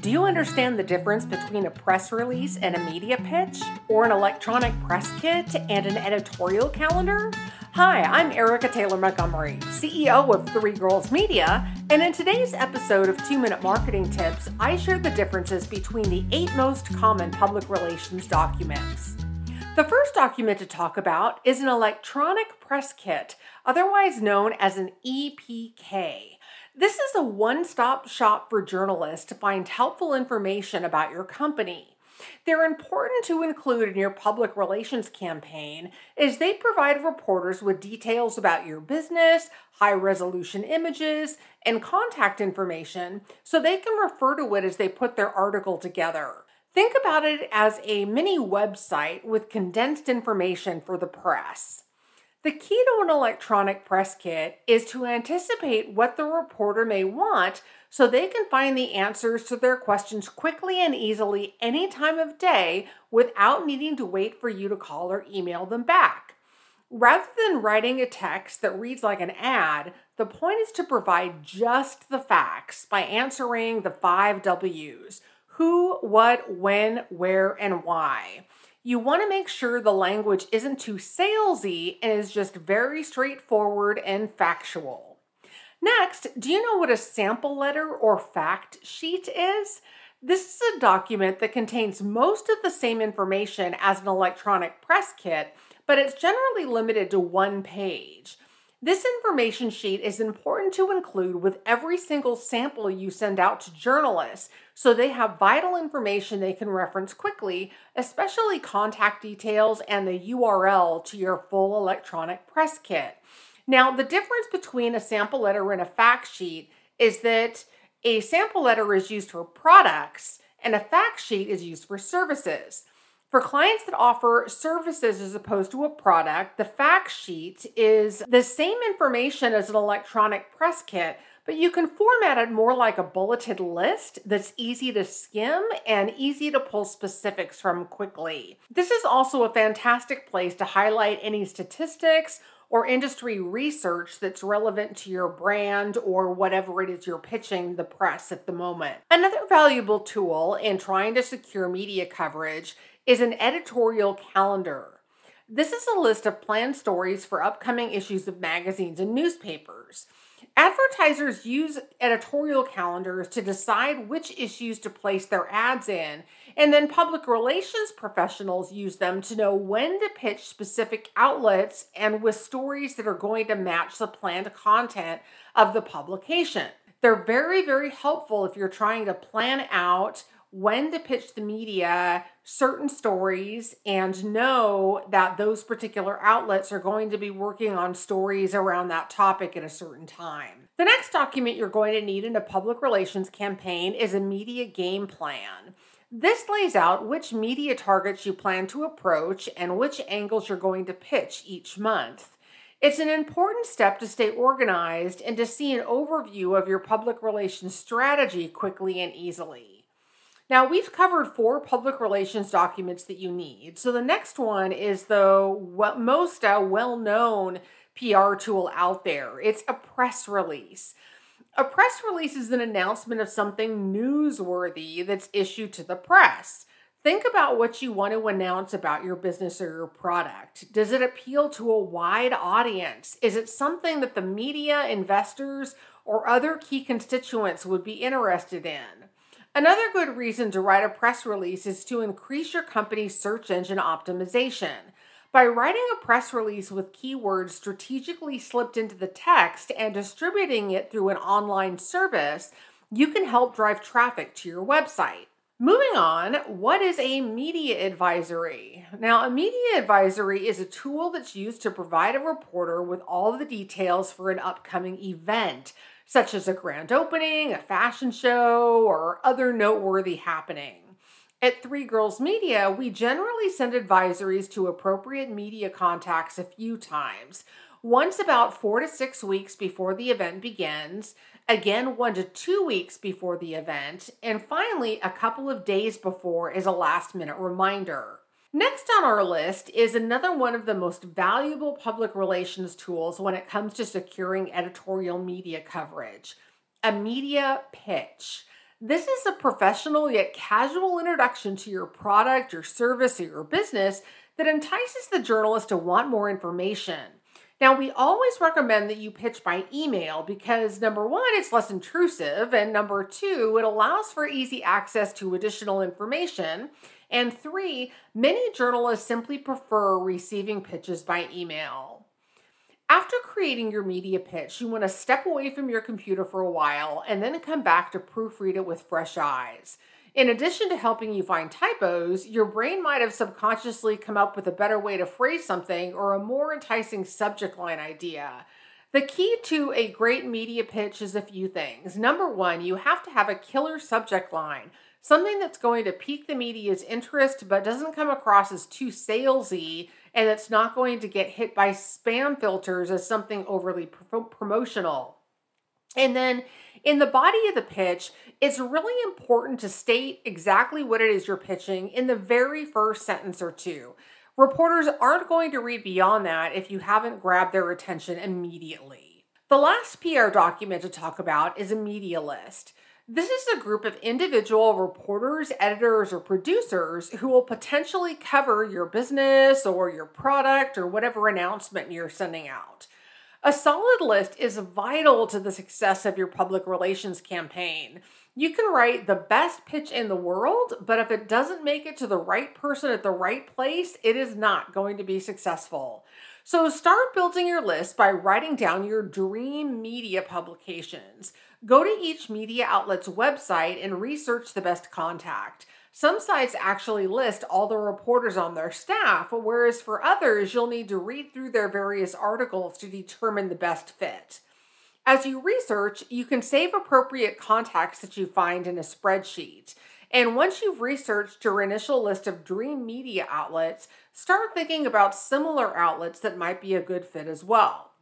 Do you understand the difference between a press release and a media pitch, or an electronic press kit and an editorial calendar? Hi, I'm Erica Taylor Montgomery, CEO of Three Girls Media, and in today's episode of Two Minute Marketing Tips, I share the differences between the eight most common public relations documents. The first document to talk about is an electronic press kit, otherwise known as an EPK. This is a one stop shop for journalists to find helpful information about your company. They're important to include in your public relations campaign as they provide reporters with details about your business, high resolution images, and contact information so they can refer to it as they put their article together. Think about it as a mini website with condensed information for the press. The key to an electronic press kit is to anticipate what the reporter may want so they can find the answers to their questions quickly and easily any time of day without needing to wait for you to call or email them back. Rather than writing a text that reads like an ad, the point is to provide just the facts by answering the five W's who, what, when, where, and why you want to make sure the language isn't too salesy and is just very straightforward and factual. Next, do you know what a sample letter or fact sheet is? This is a document that contains most of the same information as an electronic press kit, but it's generally limited to one page. This information sheet is important to include with every single sample you send out to journalists so they have vital information they can reference quickly, especially contact details and the URL to your full electronic press kit. Now, the difference between a sample letter and a fact sheet is that a sample letter is used for products and a fact sheet is used for services. For clients that offer services as opposed to a product, the fact sheet is the same information as an electronic press kit, but you can format it more like a bulleted list that's easy to skim and easy to pull specifics from quickly. This is also a fantastic place to highlight any statistics or industry research that's relevant to your brand or whatever it is you're pitching the press at the moment. Another valuable tool in trying to secure media coverage is an editorial calendar. This is a list of planned stories for upcoming issues of magazines and newspapers. Advertisers use editorial calendars to decide which issues to place their ads in, and then public relations professionals use them to know when to pitch specific outlets and with stories that are going to match the planned content of the publication. They're very, very helpful if you're trying to plan out when to pitch the media certain stories and know that those particular outlets are going to be working on stories around that topic at a certain time. The next document you're going to need in a public relations campaign is a media game plan. This lays out which media targets you plan to approach and which angles you're going to pitch each month. It's an important step to stay organized and to see an overview of your public relations strategy quickly and easily. Now, we've covered four public relations documents that you need. So the next one is the most uh, well known PR tool out there it's a press release. A press release is an announcement of something newsworthy that's issued to the press. Think about what you want to announce about your business or your product. Does it appeal to a wide audience? Is it something that the media, investors, or other key constituents would be interested in? Another good reason to write a press release is to increase your company's search engine optimization. By writing a press release with keywords strategically slipped into the text and distributing it through an online service, you can help drive traffic to your website. Moving on, what is a media advisory? Now, a media advisory is a tool that's used to provide a reporter with all the details for an upcoming event, such as a grand opening, a fashion show, or other noteworthy happening. At Three Girls Media, we generally send advisories to appropriate media contacts a few times. Once about four to six weeks before the event begins, again one to two weeks before the event, and finally a couple of days before as a last minute reminder. Next on our list is another one of the most valuable public relations tools when it comes to securing editorial media coverage a media pitch. This is a professional yet casual introduction to your product, your service, or your business that entices the journalist to want more information. Now, we always recommend that you pitch by email because number one, it's less intrusive, and number two, it allows for easy access to additional information. And three, many journalists simply prefer receiving pitches by email. After creating your media pitch, you want to step away from your computer for a while and then come back to proofread it with fresh eyes. In addition to helping you find typos, your brain might have subconsciously come up with a better way to phrase something or a more enticing subject line idea. The key to a great media pitch is a few things. Number one, you have to have a killer subject line, something that's going to pique the media's interest but doesn't come across as too salesy and it's not going to get hit by spam filters as something overly pro- promotional. And then in the body of the pitch, it's really important to state exactly what it is you're pitching in the very first sentence or two. Reporters aren't going to read beyond that if you haven't grabbed their attention immediately. The last PR document to talk about is a media list. This is a group of individual reporters, editors, or producers who will potentially cover your business or your product or whatever announcement you're sending out. A solid list is vital to the success of your public relations campaign. You can write the best pitch in the world, but if it doesn't make it to the right person at the right place, it is not going to be successful. So start building your list by writing down your dream media publications. Go to each media outlet's website and research the best contact. Some sites actually list all the reporters on their staff, whereas for others, you'll need to read through their various articles to determine the best fit. As you research, you can save appropriate contacts that you find in a spreadsheet. And once you've researched your initial list of dream media outlets, start thinking about similar outlets that might be a good fit as well.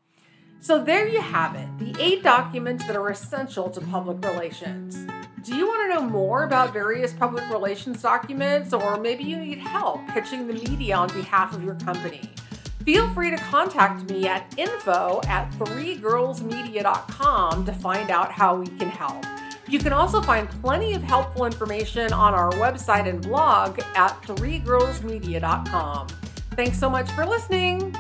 So, there you have it the eight documents that are essential to public relations. Do you want to know more about various public relations documents, or maybe you need help pitching the media on behalf of your company? Feel free to contact me at info at threegirlsmedia.com to find out how we can help. You can also find plenty of helpful information on our website and blog at threegirlsmedia.com. Thanks so much for listening.